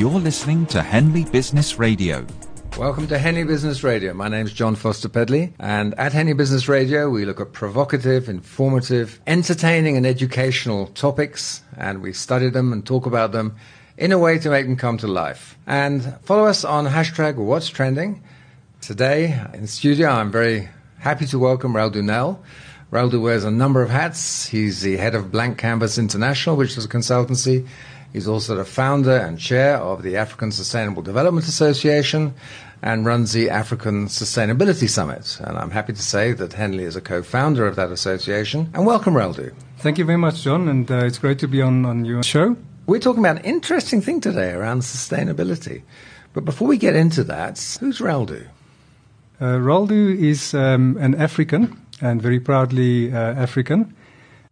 You're listening to Henley Business Radio. Welcome to Henley Business Radio. My name is Jon Foster-Pedley, and at Henley Business Radio, we look at provocative, informative, entertaining, and educational topics, and we study them and talk about them in a way to make them come to life. And follow us on hashtag What's Trending. Today in studio, I'm very happy to welcome Raldu Nel. Raldu wears a number of hats. He's the head of Blank Canvas International, which is a consultancy. He's also the founder and chair of the African Sustainable Development Association and runs the African Sustainability Summit. And I'm happy to say that Henley is a co-founder of that association. And welcome, Raldu. Thank you very much, Jon, and uh, it's great to be on, on your show. We're talking about an interesting thing today around sustainability. But before we get into that, who's Raldu? Uh, is um, an African and very proudly uh, African.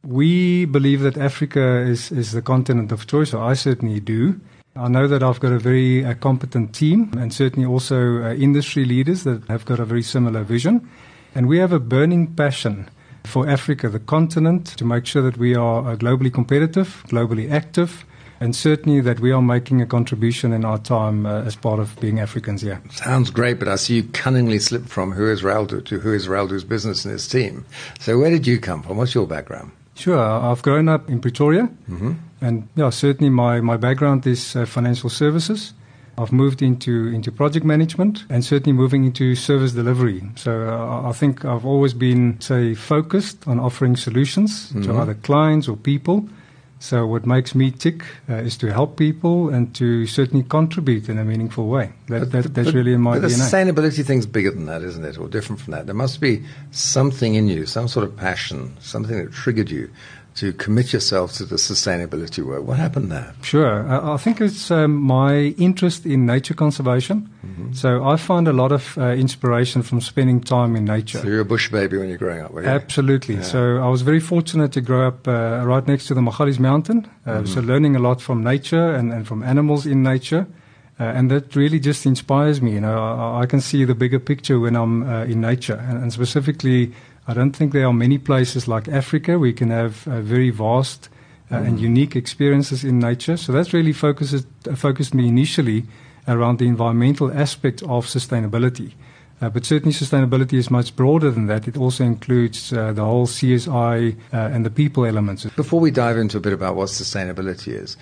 We believe that Africa is, is the continent of choice, or I certainly do. I know that I've got a very uh, competent team and certainly also uh, industry leaders that have got a very similar vision. And we have a burning passion for Africa, the continent, to make sure that we are uh, globally competitive, globally active, and certainly that we are making a contribution in our time uh, as part of being Africans here. Sounds great, but I see you cunningly slip from who is Raldu to who is Raldu's business and his team. So where did you come from? What's your background? Sure, I've grown up in Pretoria, mm-hmm. and yeah, certainly my, my background is uh, financial services. I've moved into into project management and certainly moving into service delivery. So uh, I think I've always been say focused on offering solutions mm-hmm. to either clients or people so what makes me tick uh, is to help people and to certainly contribute in a meaningful way. That, that, that's but, really in my but DNA. The sustainability thing's bigger than that, isn't it, or different from that? There must be something in you, some sort of passion, something that triggered you to commit yourself to the sustainability work. What happened there? Sure. I, I think it's um, my interest in nature conservation. Mm-hmm. So I find a lot of uh, inspiration from spending time in nature. So you're a bush baby when you're growing up, were you? Absolutely. Yeah. So I was very fortunate to grow up uh, right next to the Magalies Mountain. Uh, mm-hmm. So learning a lot from nature and, and from animals in nature. Uh, and that really just inspires me. You know, I, I, can see the bigger picture when I'm uh, in nature, and, and, specifically I don't think there are many places like Africa where you can have uh, very vast uh, mm. and unique experiences in nature. So that's really focuses, uh, focused me initially around the environmental aspect of sustainability. Uh, but certainly, sustainability is much broader than that. It also includes uh, the whole CSI uh, and the people elements. Before we dive into a bit about what sustainability is,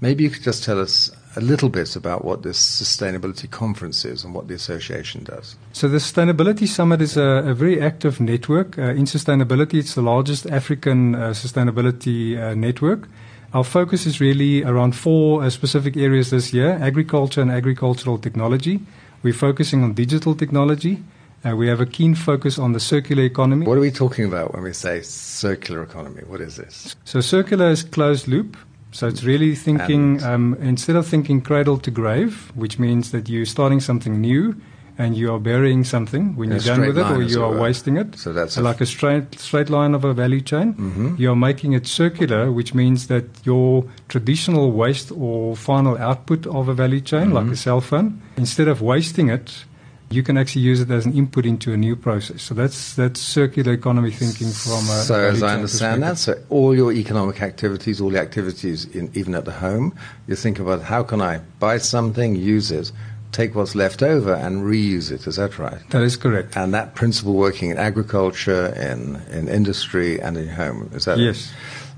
maybe you could just tell us a little bit about what this sustainability conference is and what the association does. So, the Sustainability Summit is a, a very active network. Uh, in sustainability, it's the largest African uh, sustainability uh, network. Our focus is really around four uh, specific areas this year agriculture and agricultural technology. We're focusing on digital technology. Uh, we have a keen focus on the circular economy. What are we talking about when we say circular economy? What is this? So, circular is closed loop. So it's really thinking, um, instead of thinking cradle to grave, which means that you're starting something new and you are burying something when you're done with it or you are wasting it. So that's like a straight, straight line of a value chain. Mm-hmm. You are making it circular, which means that your traditional waste or final output of a value chain, mm-hmm. like a cell phone, instead of wasting it, you can actually use it as an input into a new process. So that's that's circular economy thinking from a so as I understand that. So all your economic activities, all the activities, in, even at the home, you think about how can I buy something, use it, take what's left over, and reuse it. Is that right? That is correct. And that principle working in agriculture, in in industry, and in home. Is that yes?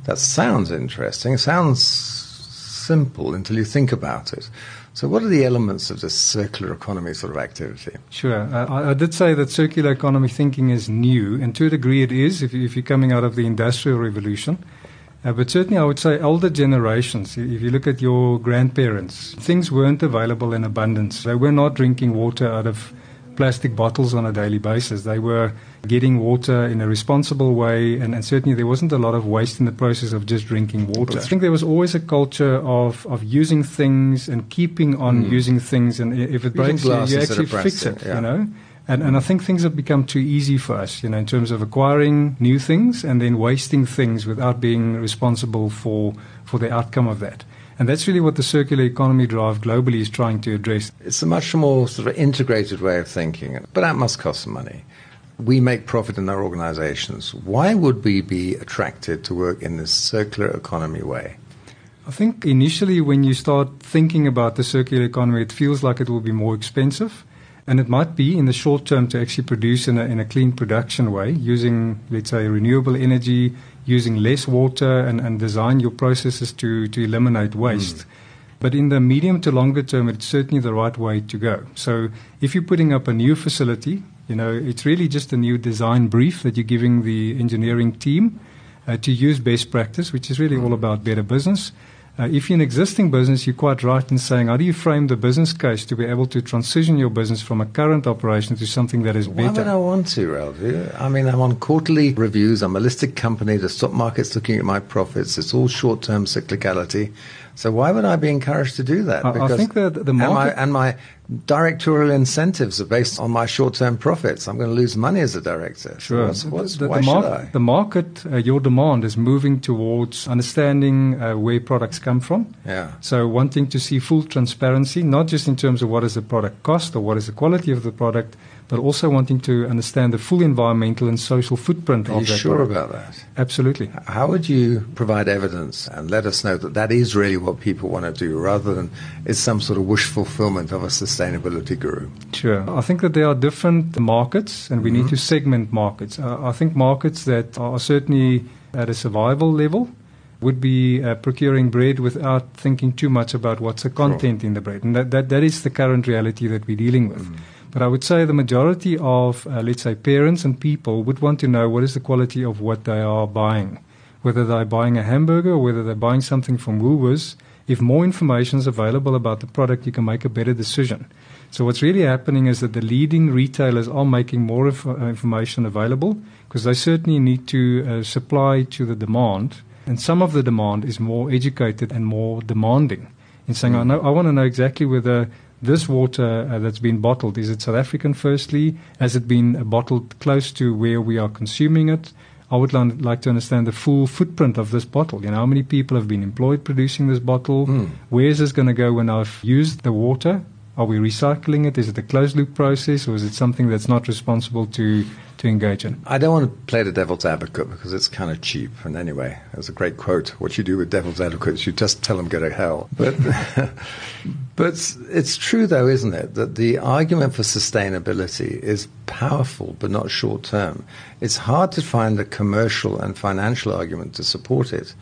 That sounds interesting. It sounds simple until you think about it. So, what are the elements of this circular economy sort of activity? Sure. Uh, I, I, did say that circular economy thinking is new, and to a degree it is if, if you're coming out of the Industrial Revolution. Uh, but certainly, I would say older generations, if you look at your grandparents, things weren't available in abundance. They were not drinking water out of plastic bottles on a daily basis. They were getting water in a responsible way, and, and, certainly there wasn't a lot of waste in the process of just drinking water. I think there was always a culture of, of using things and keeping on mm. using things, and if it breaks, you, you actually fix it, yeah. you know? And, and I think things have become too easy for us, you know, in terms of acquiring new things and then wasting things without being responsible for, for the outcome of that. And that's really what the circular economy drive globally is trying to address. It's a much more sort of integrated way of thinking, but that must cost some money. We make profit in our organizations. Why would we be attracted to work in this circular economy way? I think initially when you start thinking about the circular economy, it feels like it will be more expensive. And it might be in the short term to actually produce in a, in a clean production way using, let's say, renewable energy, using less water, and, and design your processes to, to eliminate waste. Mm. But in the medium to longer term, it's certainly the right way to go. So if you're putting up a new facility, you know, it's really just a new design brief that you're giving the engineering team uh, to use best practice, which is really all about better business. Uh, if you're an existing business, you're quite right in saying, how do you frame the business case to be able to transition your business from a current operation to something that is better? Why would I want to, Ralph? I mean, I'm on quarterly reviews. I'm a listed company. The stock market's looking at my profits. It's all short-term cyclicality. So why would I be encouraged to do that? Because I think that the market and my, and my directorial incentives are based on my short-term profits. I'm going to lose money as a director. Sure. What's, what's, the, why the, should I? the market, uh, your demand is moving towards understanding uh, where products come from. Yeah. So wanting to see full transparency, not just in terms of what is the product cost or what is the quality of the product, but also wanting to understand the full environmental and social footprint Are of you that sure product. about that? Absolutely. How would you provide evidence and let us know that that is really what people want to do rather than it's some sort of wish fulfillment of a sustainability guru? Sure. I think that there are different markets and we Mm-hmm. need to segment markets. Uh, I think markets that are certainly at a survival level would be uh, procuring bread without thinking too much about what's the content in the bread. And that, that, that is the current reality that we're dealing with. Mm. But I would say the majority of, uh, let's say, parents and people would want to know what is the quality of what they are buying. Whether they're buying a hamburger or whether they're buying something from Woolworths, if more information is available about the product, you can make a better decision. So what's really happening is that the leading retailers are making more inf- uh, information available because they certainly need to uh, supply to the demand. And some of the demand is more educated and more demanding in saying, I, know, I want to know exactly whether this water uh, that's been bottled, is it South African firstly? Has it been bottled close to where we are consuming it? I would like to understand the full footprint of this bottle. You know, how many people have been employed producing this bottle? Mm. Where is this going to go when I've used the water? Are we recycling it? Is it a closed loop process or is it something that's not responsible to, to engage in? I don't want to play the devil's advocate because it's kind of cheap. And anyway, there's a great quote: "What you do with devil's advocates, you just tell them go to hell." But, but it's true, though, isn't it, that the argument for sustainability is powerful but not short term. It's hard to find a commercial and financial argument to support it.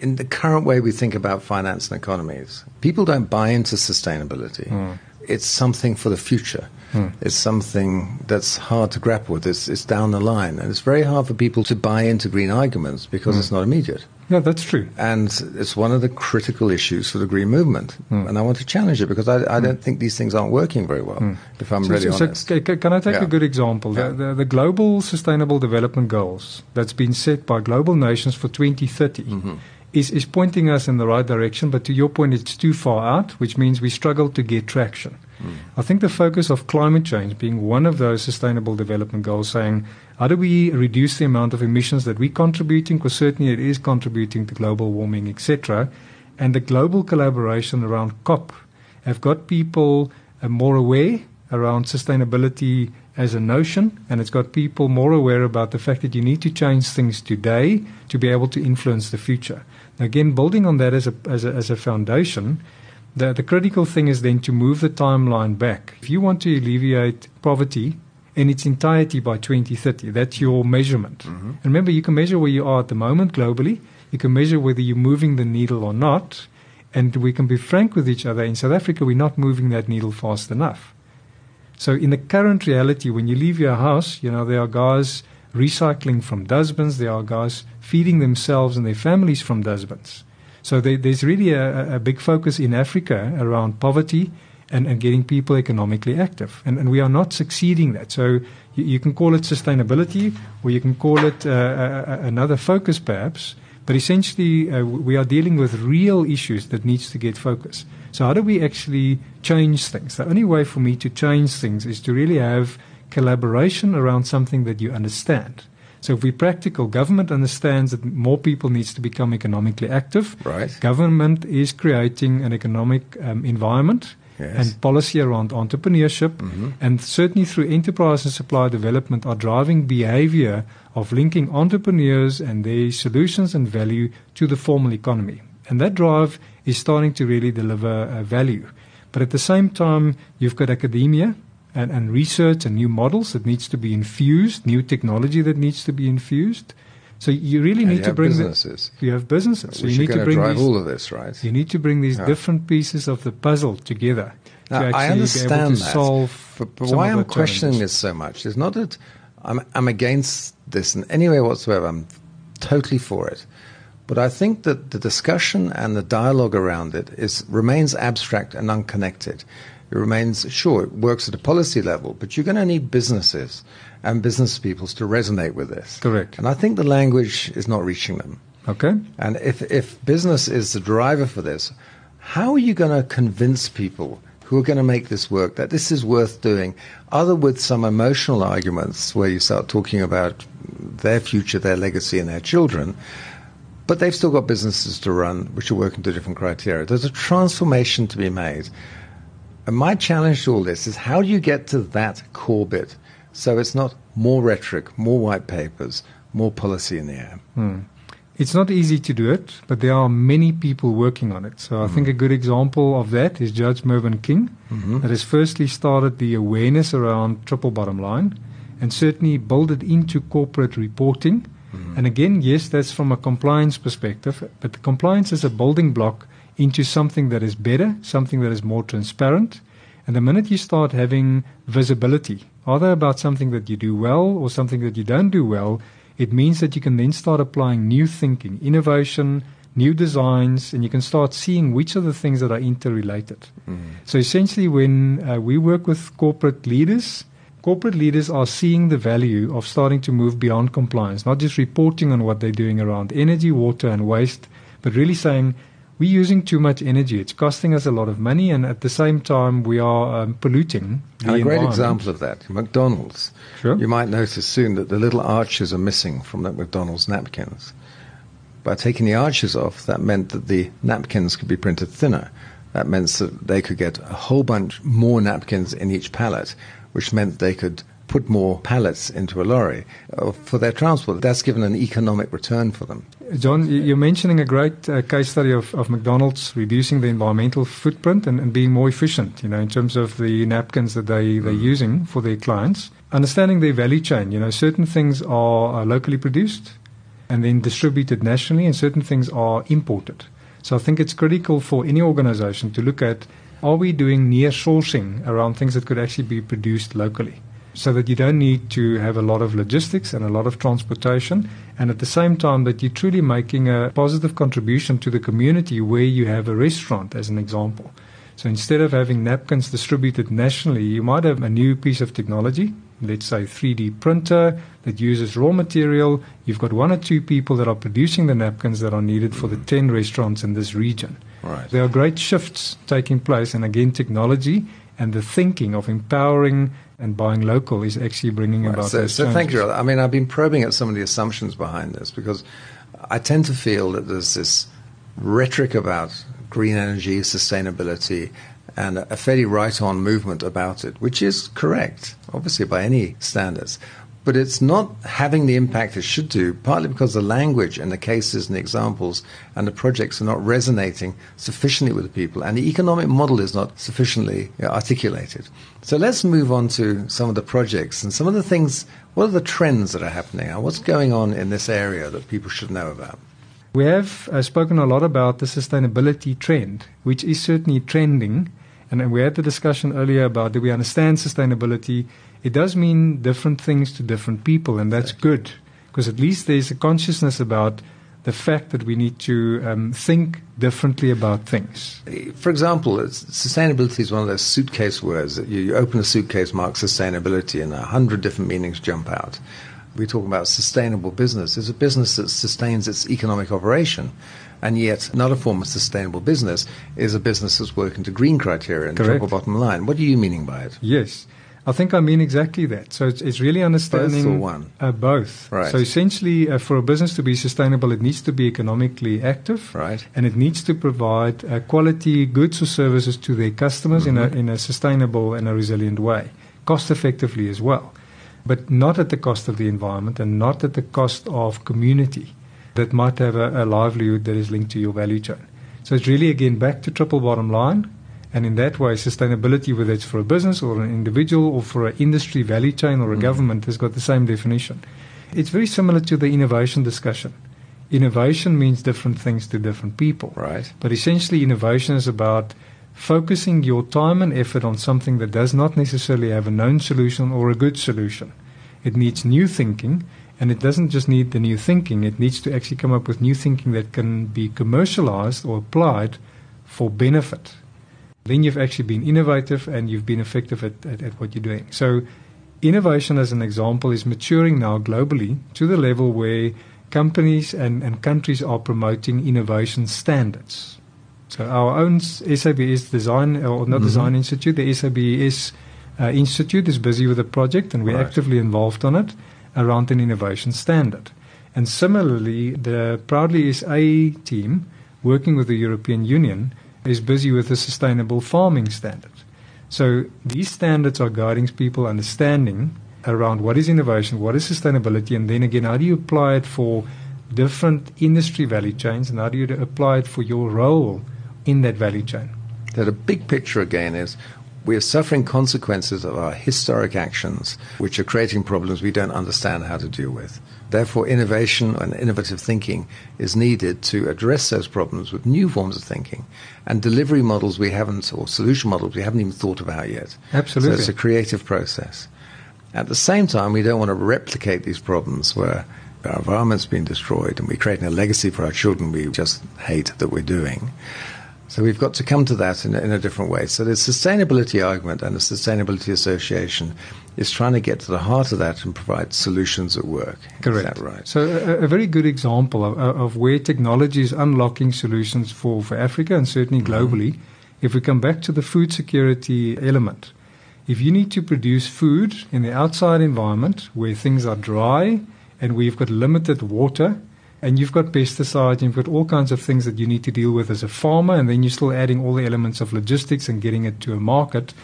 In the current way we think about finance and economies, people don't buy into sustainability. Mm. It's something for the future. Hmm. It's something that's hard to grapple with. It's, it's down the line. And it's very hard for people to buy into green arguments because Hmm. it's not immediate. Yeah, that's true. And it's one of the critical issues for the green movement. Hmm. And I want to challenge it because I, I don't think these things aren't working very well, if I'm So- really so, honest. So, can I take Yeah. a good example? Yeah. The, the, the global sustainable development goals that's been set by global nations for 2030 Mm-hmm. Is, is pointing us in the right direction, but to your point, it's too far out, which means we struggle to get traction. Mm. I think the focus of climate change being one of those sustainable development goals, saying how do we reduce the amount of emissions that we're contributing, because certainly it is contributing to global warming, etc. And the global collaboration around COP have got people uh, more aware around sustainability as a notion, and it's got people more aware about the fact that you need to change things today to be able to influence the future. Again, building on that as a, as a, as a foundation, the, the critical thing is then to move the timeline back. If you want to alleviate poverty in its entirety by 2030, that's your measurement. Mm-hmm. And remember, you can measure where you are at the moment globally, you can measure whether you're moving the needle or not, and we can be frank with each other. In South Africa, we're not moving that needle fast enough. So in the current reality, when you leave your house, you know, there are guys recycling from dustbins, there are guys feeding themselves and their families from dustbins. So there, there's really a, a big focus in Africa around poverty and, and getting people economically active. And, and we are not succeeding that. So you, you can call it sustainability or you can call it uh, a, another focus perhaps. But essentially, uh, we are dealing with real issues that needs to get focus. So how do we actually change things? The only way for me to change things is to really have collaboration around something that you understand. So if we're practical, government understands that more people needs to become economically active. Right. Government is creating an economic um, environment Yes. and policy around entrepreneurship, Mhm. and certainly through enterprise and supply development are driving behavior of linking entrepreneurs and their solutions and value to the formal economy. And that drive is starting to really deliver uh, value. But at the same time, you've got academia and, and research and new models that needs to be infused, new technology that needs to be infused. So you really And need you to bring businesses. The, you have businesses. So you need to bring drive these, all of this, right? you need to bring these Yeah. different pieces of the puzzle together Now, to I understand to that, solve. but, but why I'm questioning challenges. this so much is not that I'm, I'm against this in any way whatsoever. I'm totally for it. But I think that the discussion and the dialogue around it is remains abstract and unconnected. It remains sure it works at a policy level, but you're going to need businesses and business peoples to resonate with this. Correct. And I think the language is not reaching them. Okay. And if, if business is the driver for this, how are you going to convince people who are going to make this work that this is worth doing, other with some emotional arguments where you start talking about their future, their legacy, and their children, but they've still got businesses to run which are working to different criteria. There's a transformation to be made. And my challenge to all this is how do you get to that core bit so it's not more rhetoric, more white papers, more policy in the air? Hmm. It's not easy to do it, but there are many people working on it. So I think a hmm. good example of that is Judge Mervyn King, mm-hmm. that has firstly started the awareness around triple bottom line and certainly built it into corporate reporting. Mm-hmm. And again, yes, that's from a compliance perspective, but the compliance is a building block into something that is better, something that is more transparent. And the minute you start having visibility, either about something that you do well or something that you don't do well, it means that you can then start applying new thinking, innovation, new designs, and you can start seeing which are the things that are interrelated. So essentially, when uh, we work with corporate leaders, corporate leaders are seeing the value of starting to move beyond compliance, not just reporting on what they're doing around energy, water, and waste, but really saying, we're using too much energy. It's costing us a lot of money, and at the same time, we are um, polluting. The And a great example of that, McDonald's. Sure. You might notice soon that the little arches are missing from the McDonald's napkins. By taking the arches off, that meant that the napkins could be printed thinner. That meant that they could get a whole bunch more napkins in each pallet, which meant they could put more pallets into a lorry uh, for their transport. That's given an economic return for them. Jon, you- you're mentioning a great uh, case study of, of McDonald's reducing the environmental footprint and, and being more efficient, you know, in terms of the napkins that they, they're using for their clients. Understanding their value chain, you know, certain things are, are locally produced and then distributed nationally, and certain things are imported. So I think it's critical for any organization to look at are we doing near sourcing around things that could actually be produced locally? So that you don't need to have a lot of logistics and a lot of transportation, and at the same time that you're truly making a positive contribution to the community where you have a restaurant, as an example. So instead of having napkins distributed nationally, you might have a new piece of technology, let's say 3D printer that uses raw material. You've got one or two people that are producing the napkins that are needed for the mm-hmm. 10 restaurants in this region. Right. There are great shifts taking place, and again, technology and the thinking of empowering and buying local is actually bringing Right, about So, those so thank you. I mean, I've been probing at some of the assumptions behind this because I tend to feel that there's this rhetoric about green energy, sustainability, and a fairly right on movement about it, which is correct, obviously, by any standards. But it's not having the impact it should do, partly because the language and the cases and the examples and the projects are not resonating sufficiently with the people, and the economic model is not sufficiently articulated. So let's move on to some of the projects and some of the things. What are the trends that are happening? What's going on in this area that people should know about? We have uh, spoken a lot about the sustainability trend, which is certainly trending. And then we had the discussion earlier about do we understand sustainability? It does mean different things to different people, and that's good because at least there's a consciousness about the fact that we need to um, think differently about things. For example, sustainability is one of those suitcase words that you, you open a suitcase, mark sustainability, and a hundred different meanings jump out. We talk about sustainable business. It's a business that sustains its economic operation. And yet, another form of sustainable business is a business that's working to green criteria and Correct. triple bottom line. What are you meaning by it? Yes. I think I mean exactly that. So it's, it's really understanding or one? Uh, both. Right. So essentially, uh, for a business to be sustainable, it needs to be economically active, Right. and it needs to provide uh, quality goods or services to their customers Mm-hmm. a in a sustainable and a resilient way, cost effectively as well, but not at the cost of the environment and not at the cost of community that might have a, a livelihood that is linked to your value chain. So it's really again back to triple bottom line. And in that way, sustainability, whether it's for a business or an individual or for an industry value chain or a mm. government, has got the same definition. It's very similar to the innovation discussion. Innovation means different things to different people. Right. But essentially, innovation is about focusing your time and effort on something that does not necessarily have a known solution or a good solution. It needs new thinking, and it doesn't just need the new thinking, it needs to actually come up with new thinking that can be commercialized or applied for benefit. Then you've actually been innovative and you've been effective at, at, at what you're doing. So, innovation, as an example, is maturing now globally to the level where companies and, and countries are promoting innovation standards. So, our own SABS Design, or not mm-hmm. Design Institute, the SABS uh, Institute is busy with a project and we're right. actively involved on it around an innovation standard. And similarly, the Proudly SA team, working with the European Union, is busy with a sustainable farming standard. So these standards are guiding people understanding around what is innovation, what is sustainability, and then again, how do you apply it for different industry value chains, and how do you apply it for your role in that value chain? That a big picture again is we are suffering consequences of our historic actions, which are creating problems we don't understand how to deal with. Therefore, innovation and innovative thinking is needed to address those problems with new forms of thinking and delivery models we haven't, or solution models we haven't even thought about yet. Absolutely. So it's a creative process. At the same time, we don't want to replicate these problems where our environment's been destroyed and we're creating a legacy for our children we just hate that we're doing. So we've got to come to that in a, in a different way. So the sustainability argument and the sustainability association is trying to get to the heart of that and provide solutions at work. Correct. Is that right? So a, a very good example of, of, where technology is unlocking solutions for, for Africa and certainly mm-hmm. globally. Mm-hmm. If we come back to the food security element, if you need to produce food in the outside environment where things are dry and we've got limited water, and you've got pesticides, and you've got all kinds of things that you need to deal with as a farmer, and then you're still adding all the elements of logistics and getting it to a market.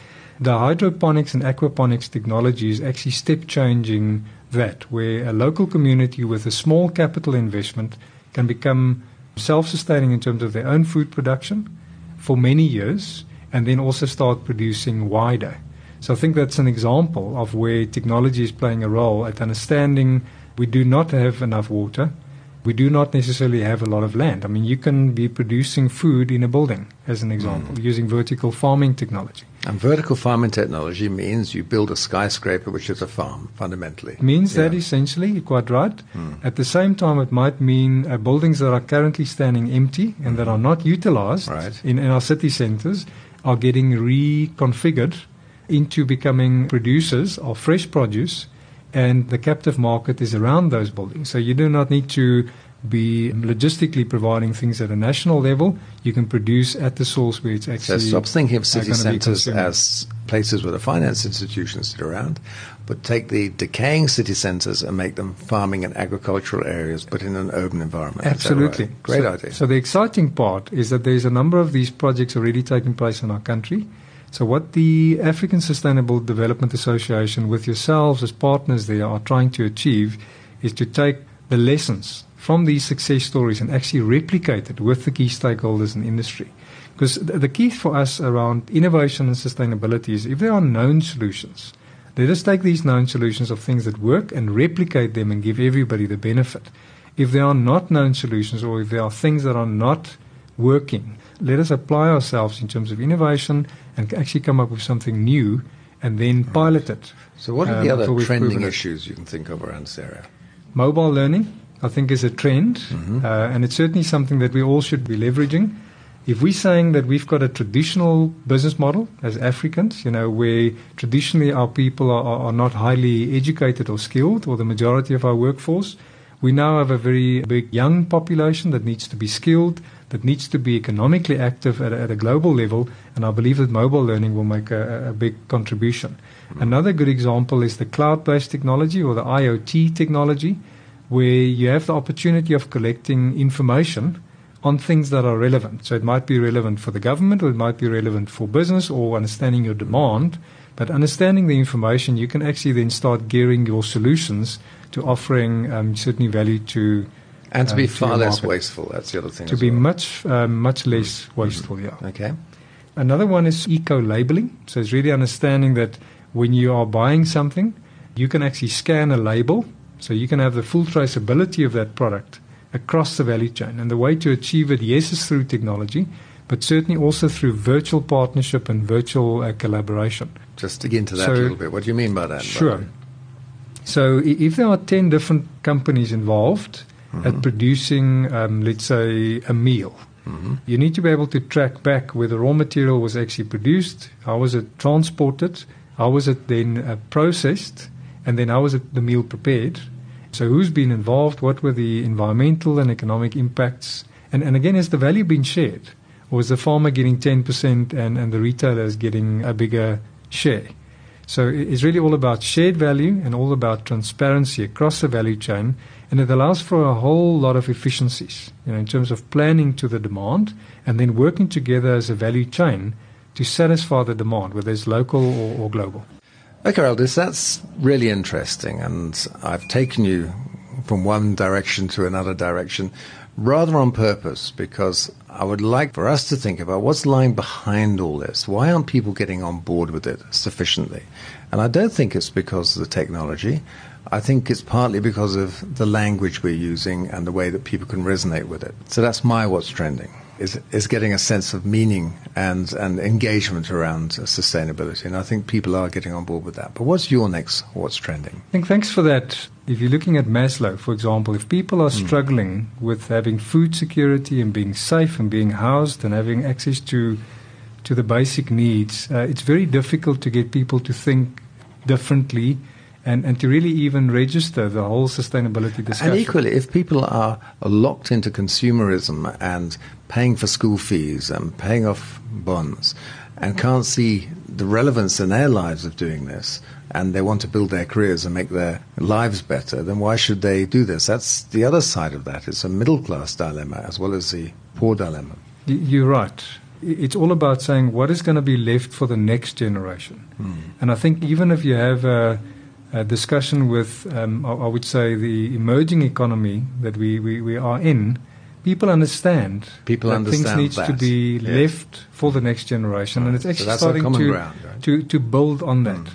The hydroponics and aquaponics technology is actually step changing that, where a local community with a small capital investment can become self sustaining in terms of their own food production for many years and then also start producing wider. So I think that's an example of where technology is playing a role at understanding we do not have enough water we do not necessarily have a lot of land. I mean, you can be producing food in a building, as an example, mm. using vertical farming technology. And vertical farming technology means you build a skyscraper, which is a farm, fundamentally. Means yeah. that essentially, you're quite right. Mm. At the same time, it might mean uh, buildings that are currently standing empty and mm. that are not utilized right. in, in our city centers are getting reconfigured into becoming producers of fresh produce and the captive market is around those buildings. So you do not need to be logistically providing things at a national level. You can produce at the source where it's actually. So stop thinking of city centres as places where the finance institutions sit around, but take the decaying city centres and make them farming and agricultural areas, but in an urban environment. Absolutely. Right? Great so, idea. So the exciting part is that there's a number of these projects already taking place in our country. So, what the African Sustainable Development Association, with yourselves as partners there, are trying to achieve is to take the lessons from these success stories and actually replicate it with the key stakeholders in industry. Because the key for us around innovation and sustainability is if there are known solutions, let us take these known solutions of things that work and replicate them and give everybody the benefit. If there are not known solutions or if there are things that are not working, let us apply ourselves in terms of innovation and actually come up with something new and then pilot it. So, what are um, the other trending issues you can think of around this area? Mobile learning, I think, is a trend, mm-hmm. uh, and it's certainly something that we all should be leveraging. If we're saying that we've got a traditional business model as Africans, you know, where traditionally our people are, are not highly educated or skilled, or the majority of our workforce, we now have a very big young population that needs to be skilled, that needs to be economically active at a, at a global level, and I believe that mobile learning will make a, a big contribution. Mm-hmm. Another good example is the cloud based technology or the IoT technology, where you have the opportunity of collecting information on things that are relevant. So it might be relevant for the government, or it might be relevant for business, or understanding your demand. But understanding the information, you can actually then start gearing your solutions to offering um, certainly value to And to be um, far less market. wasteful. That's the other thing. To be well. much um, much less wasteful, yeah. Okay. Another one is eco labeling. So it's really understanding that when you are buying something, you can actually scan a label. So you can have the full traceability of that product across the value chain. And the way to achieve it, yes, is through technology, but certainly also through virtual partnership and virtual uh, collaboration. Just dig into that So- a little bit. What do you mean by that? Sure. way? So if there are 10 different companies involved Mm-hmm. at producing, um, let's say, a meal, Mm-hmm. you need to be able to track back where the raw material was actually produced, how was it transported, how was it then uh, processed, and then how was it the meal prepared. So who's been involved, what were the environmental and economic impacts, and, and again, has the value been shared? Or is the farmer getting 10% and, and the retailer is getting a bigger share? So it's really all about shared value and all about transparency across the value chain, and it allows for a whole lot of efficiencies, you know, in terms of planning to the demand and then working together as a value chain to satisfy the demand, whether it's local or, or global. Okay, Aldous, that's really interesting. And I've taken you from one direction to another direction rather on purpose because I would like for us to think about what's lying behind all this. Why aren't people getting on board with it sufficiently? And I don't think it's because of the technology. I think it's partly because of the language we're using and the way that people can resonate with it. So that's my what's trending. Is, is getting a sense of meaning and, and engagement around uh, sustainability. And I think people are getting on board with that. But what's your next what's trending? I think thanks for that. If you're looking at Maslow, for example, if people are struggling with having food security and being safe and being housed and having access to to the basic needs, uh, it's very difficult to get people to think differently and, and to really even register the whole sustainability discussion. And equally, if people are locked into consumerism and paying for school fees and paying off bonds and can't see the relevance in their lives of doing this and they want to build their careers and make their lives better, then why should they do this? That's the other side of that. It's a middle class dilemma as well as the poor dilemma. You're right. It's all about saying what is going to be left for the next generation. And I think even if you have a, a discussion with, um, I, I would say, the emerging economy that we, we, we are in, people understand People that understand things needs to be yes. left for the next generation. And it's actually our starting to, ground, right? to, to build on that. Mm.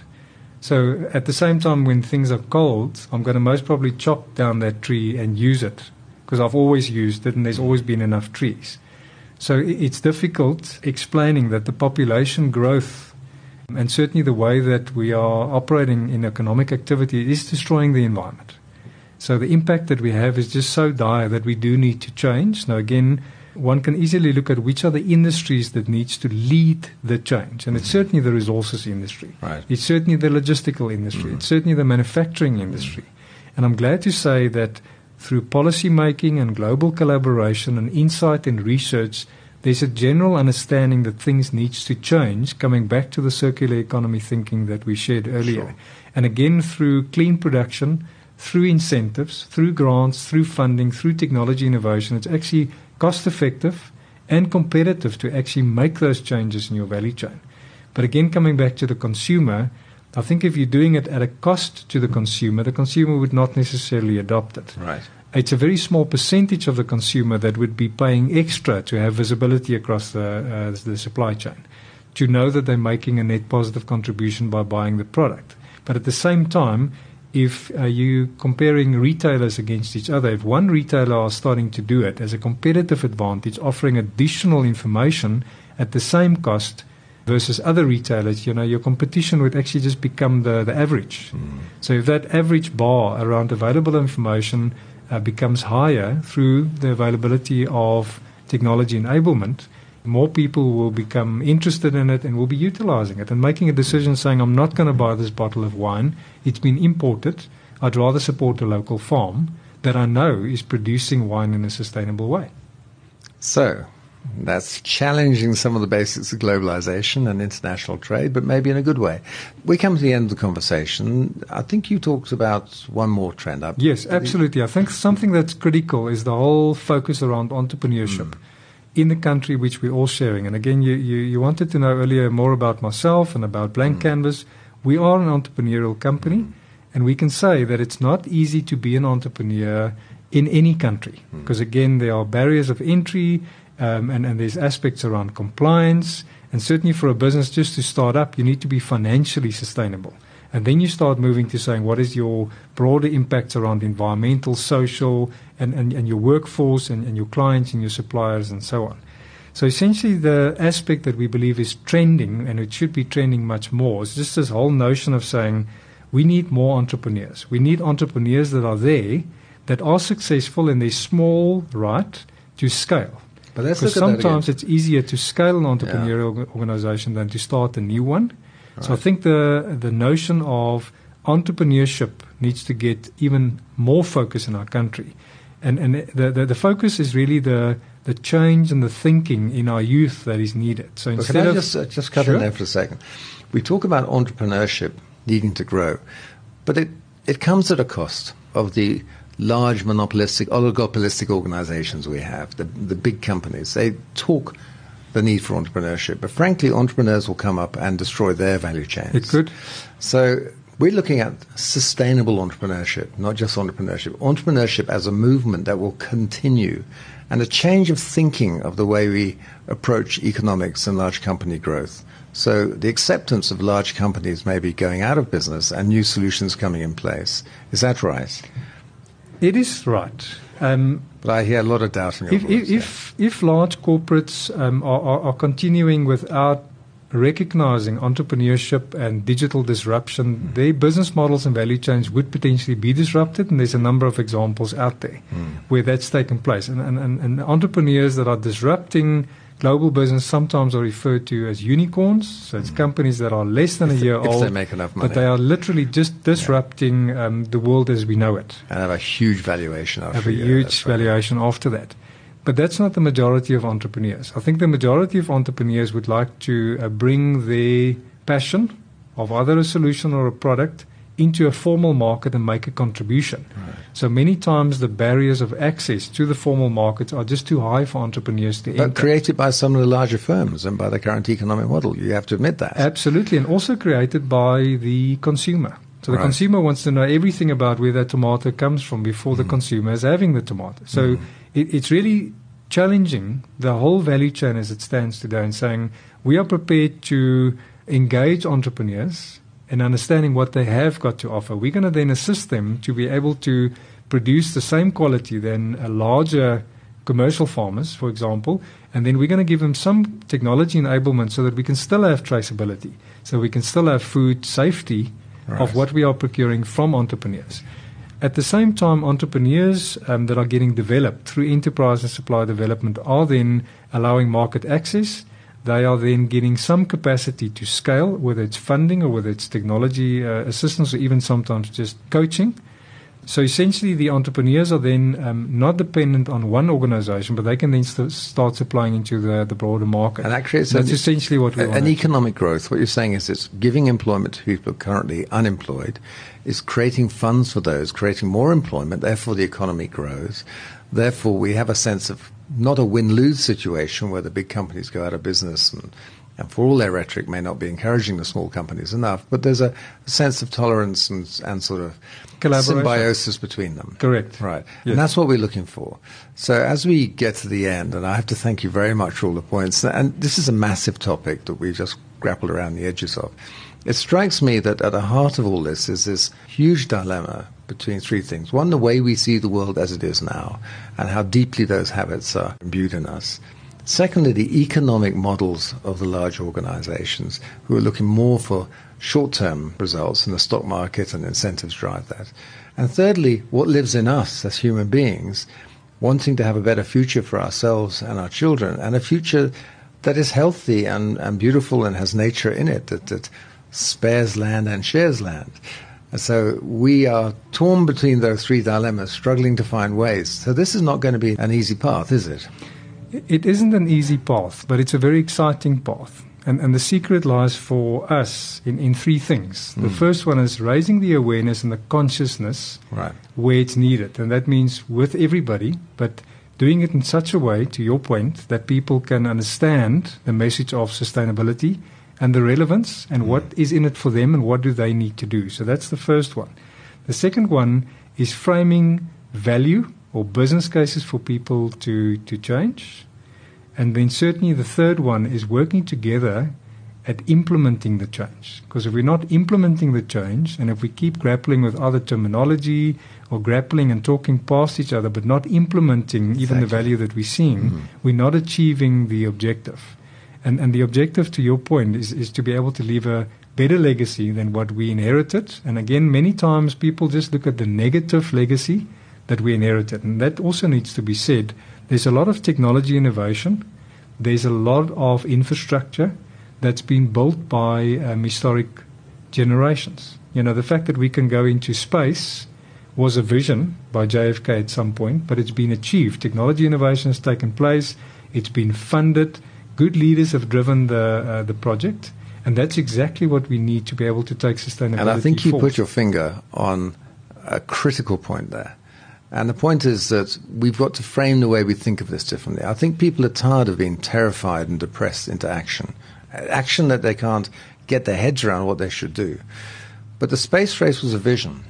So at the same time, when things are cold, I'm going to most probably chop down that tree and use it because I've always used it and there's always been enough trees. So it's difficult explaining that the population growth and certainly the way that we are operating in economic activity is destroying the environment. So the impact that we have is just so dire that we do need to change. Now again, one can easily look at which are the industries that needs to lead the change. And it's mm-hmm. certainly the resources industry. Right. It's certainly the logistical industry. It's mm-hmm. certainly the manufacturing mm-hmm. industry. And I'm glad to say that through policy making and global collaboration and insight and research, there's a general understanding that things needs to change, coming back to the circular economy thinking that we shared earlier. Sure. And again, through clean production, through incentives, through grants, through funding, through technology innovation, it's actually cost effective and competitive to actually make those changes in your value chain. But again, coming back to the consumer, I think if you're doing it at a cost to the consumer, the consumer would not necessarily adopt it. Right. It's a very small percentage of the consumer that would be paying extra to have visibility across the, uh, the supply chain, to know that they're making a net positive contribution by buying the product. But at the same time, if uh, you comparing retailers against each other, if one retailer is starting to do it as a competitive advantage, offering additional information at the same cost versus other retailers, you know, your competition would actually just become the, the average. So if that average bar around available information uh, becomes higher through the availability of technology enablement, more people will become interested in it and will be utilizing it and making a decision saying, I'm not going to buy this bottle of wine. It's been imported. I'd rather support a local farm that I know is producing wine in a sustainable way. So that's challenging some of the basics of globalization and international trade, but maybe in a good way. We come to the end of the conversation. I think you talked about one more trend. I- Yes, absolutely. I think something that's critical is the whole focus around entrepreneurship in the country which we're all sharing. And again, you, you, you wanted to know earlier more about myself and about Blank mm. Canvas. We are an entrepreneurial company, mm. and we can say that it's not easy to be an entrepreneur in any country. Mm. Because again, there are barriers of entry um, and, and there's aspects around compliance. And certainly for a business just to start up, you need to be financially sustainable. And then you start moving to saying what is your broader impacts around environmental, social, and, and, and your workforce and, and your clients and your suppliers and so on. So essentially, the aspect that we believe is trending, and it should be trending much more, is just this whole notion of saying we need more entrepreneurs. We need entrepreneurs that are there, that are successful in their small right to scale. But let's Because look at that sometimes it's easier to scale an entrepreneurial org- organization than to start a new one. So I think the the notion of entrepreneurship needs to get even more focus in our country, and and the the, the focus is really the the change and the thinking in our youth that is needed. So instead can I of just, uh, just cut Sure. in there for a second? We talk about entrepreneurship needing to grow, but it, it comes at a cost of the large monopolistic, oligopolistic organizations we have, the, the big companies. They talk the need for entrepreneurship, but frankly, entrepreneurs will come up and destroy their value chains. it could So we're looking at sustainable entrepreneurship, not just entrepreneurship. Entrepreneurship as a movement that will continue and a change of thinking of the way we approach economics and large company growth. So the acceptance of large companies maybe going out of business and new solutions coming in place. Is that right? It is right. Um, But I hear a lot of doubt in your if, voice. if, if, if large corporates um, are, are, are continuing without recognizing entrepreneurship and digital disruption, their business models and value chains would potentially be disrupted. And there's a number of examples out there where that's taken place. And, and, and, and entrepreneurs that are disrupting global business sometimes are referred to as unicorns. So it's companies that are less than If a year they- if old. they make enough money. But they are literally just disrupting um, the world as we know it and have a huge valuation after have a huge that's right. valuation after that. But that's not the majority of entrepreneurs. I think the majority of entrepreneurs would like to uh, bring their passion of either a solution or a product into a formal market and make a contribution. So many times the barriers of access to the formal markets are just too high for entrepreneurs to But enter. created by some of the larger firms and by the current economic model. You have to admit that. Absolutely, and also created by the consumer. So the Right. consumer wants to know everything about where that tomato comes from before the mm. consumer is having the tomato. So mm. it, it's really challenging the whole value chain as it stands today and saying we are prepared to engage entrepreneurs in understanding what they have got to offer. We're going to then assist them to be able to produce the same quality than a larger commercial farmers, for example, and then we're going to give them some technology enablement so that we can still have traceability, so we can still have food safety Right. of what we are procuring from entrepreneurs. At the same time, entrepreneurs um, that are getting developed through enterprise and supply development are then allowing market access. They are then getting some capacity to scale, whether it's funding or whether it's technology uh, assistance or even sometimes just coaching. So essentially, the entrepreneurs are then um, not dependent on one organization, but they can then st- start supplying into the, the broader market. And that creates That's an- essentially what we A- want. An economic growth. What you're saying is it's giving employment to people currently unemployed, is creating funds for those, creating more employment. Therefore, the economy grows. Therefore, we have a sense of not a win-lose situation where the big companies go out of business and. And for all their rhetoric, may not be encouraging the small companies enough, but there's a, a sense of tolerance and, and sort of symbiosis between them. Correct. Right. Yes. And that's what we're looking for. So as we get to the end, and I have to thank you very much for all the points, and this is a massive topic that we just grappled around the edges of. It strikes me that at the heart of all this is this huge dilemma between three things. One, the way we see the world as it is now, and how deeply those habits are imbued in us. Secondly, the economic models of the large organizations who are looking more for short term results and the stock market and incentives drive that. And thirdly, what lives in us as human beings, wanting to have a better future for ourselves and our children, and a future that is healthy and, and beautiful and has nature in it, that, that spares land and shares land. And so we are torn between those three dilemmas, struggling to find ways. So this is not going to be an easy path, is it? It isn't an easy path, but it's a very exciting path. And, and the secret lies for us in, in three things. The hmm. first one is raising the awareness and the consciousness Right. where it's needed. And that means with everybody, but doing it in such a way, to your point, that people can understand the message of sustainability and the relevance and what is in it for them and what do they need to do. So that's the first one. The second one is framing value or business cases for people to, to change. And then certainly the third one is working together at implementing the change. Because if we're not implementing the change, and if we keep grappling with other terminology or grappling and talking past each other, but not implementing exactly. even the value that we're seeing, mm-hmm. we're not achieving the objective. And, and the objective, to your point, is, is to be able to leave a better legacy than what we inherited. And again, many times people just look at the negative legacy that we inherited. And that also needs to be said. There's a lot of technology innovation, there's a lot of infrastructure that's been built by um, historic generations. You know, the fact that we can go into space was a vision by JFK at some point, but it's been achieved. Technology innovation has taken place, it's been funded, good leaders have driven the, uh, the project, and that's exactly what we need to be able to take sustainability And I think you forward. put your finger on a critical point there. And the point is that we've got to frame the way we think of this differently. I think people are tired of being terrified and depressed into action action that they can't get their heads around what they should do. But the space race was a vision,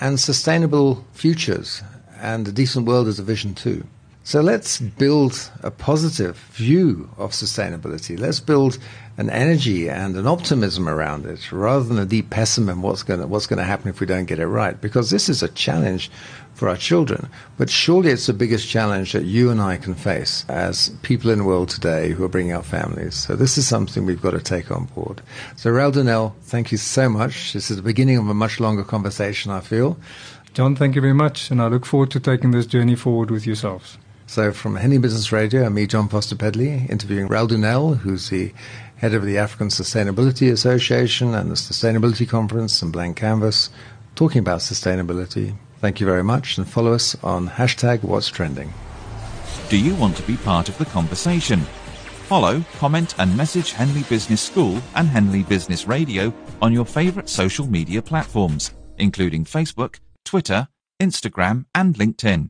and sustainable futures and a decent world is a vision too. So let's build a positive view of sustainability. Let's build an energy and an optimism around it rather than a deep pessimism what's going to, what's to happen if we don't get it right because this is a challenge for our children. But surely it's the biggest challenge that you and I can face as people in the world today who are bringing up families. So this is something we've got to take on board. So Raldu Nel, thank you so much. This is the beginning of a much longer conversation, I feel. Jon, thank you very much, and I look forward to taking this journey forward with yourselves. So from Henley Business Radio, I'm me, Jon Foster-Pedley, interviewing Raldu Nel, who's the head of the African Sustainability Association and the Sustainability Conference and Blank Canvas, talking about sustainability, Thank you very much and follow us on hashtag What's Trending. Do you want to be part of the conversation? Follow, comment and message Henley Business School and Henley Business Radio on your favourite social media platforms, including Facebook, Twitter, Instagram and LinkedIn.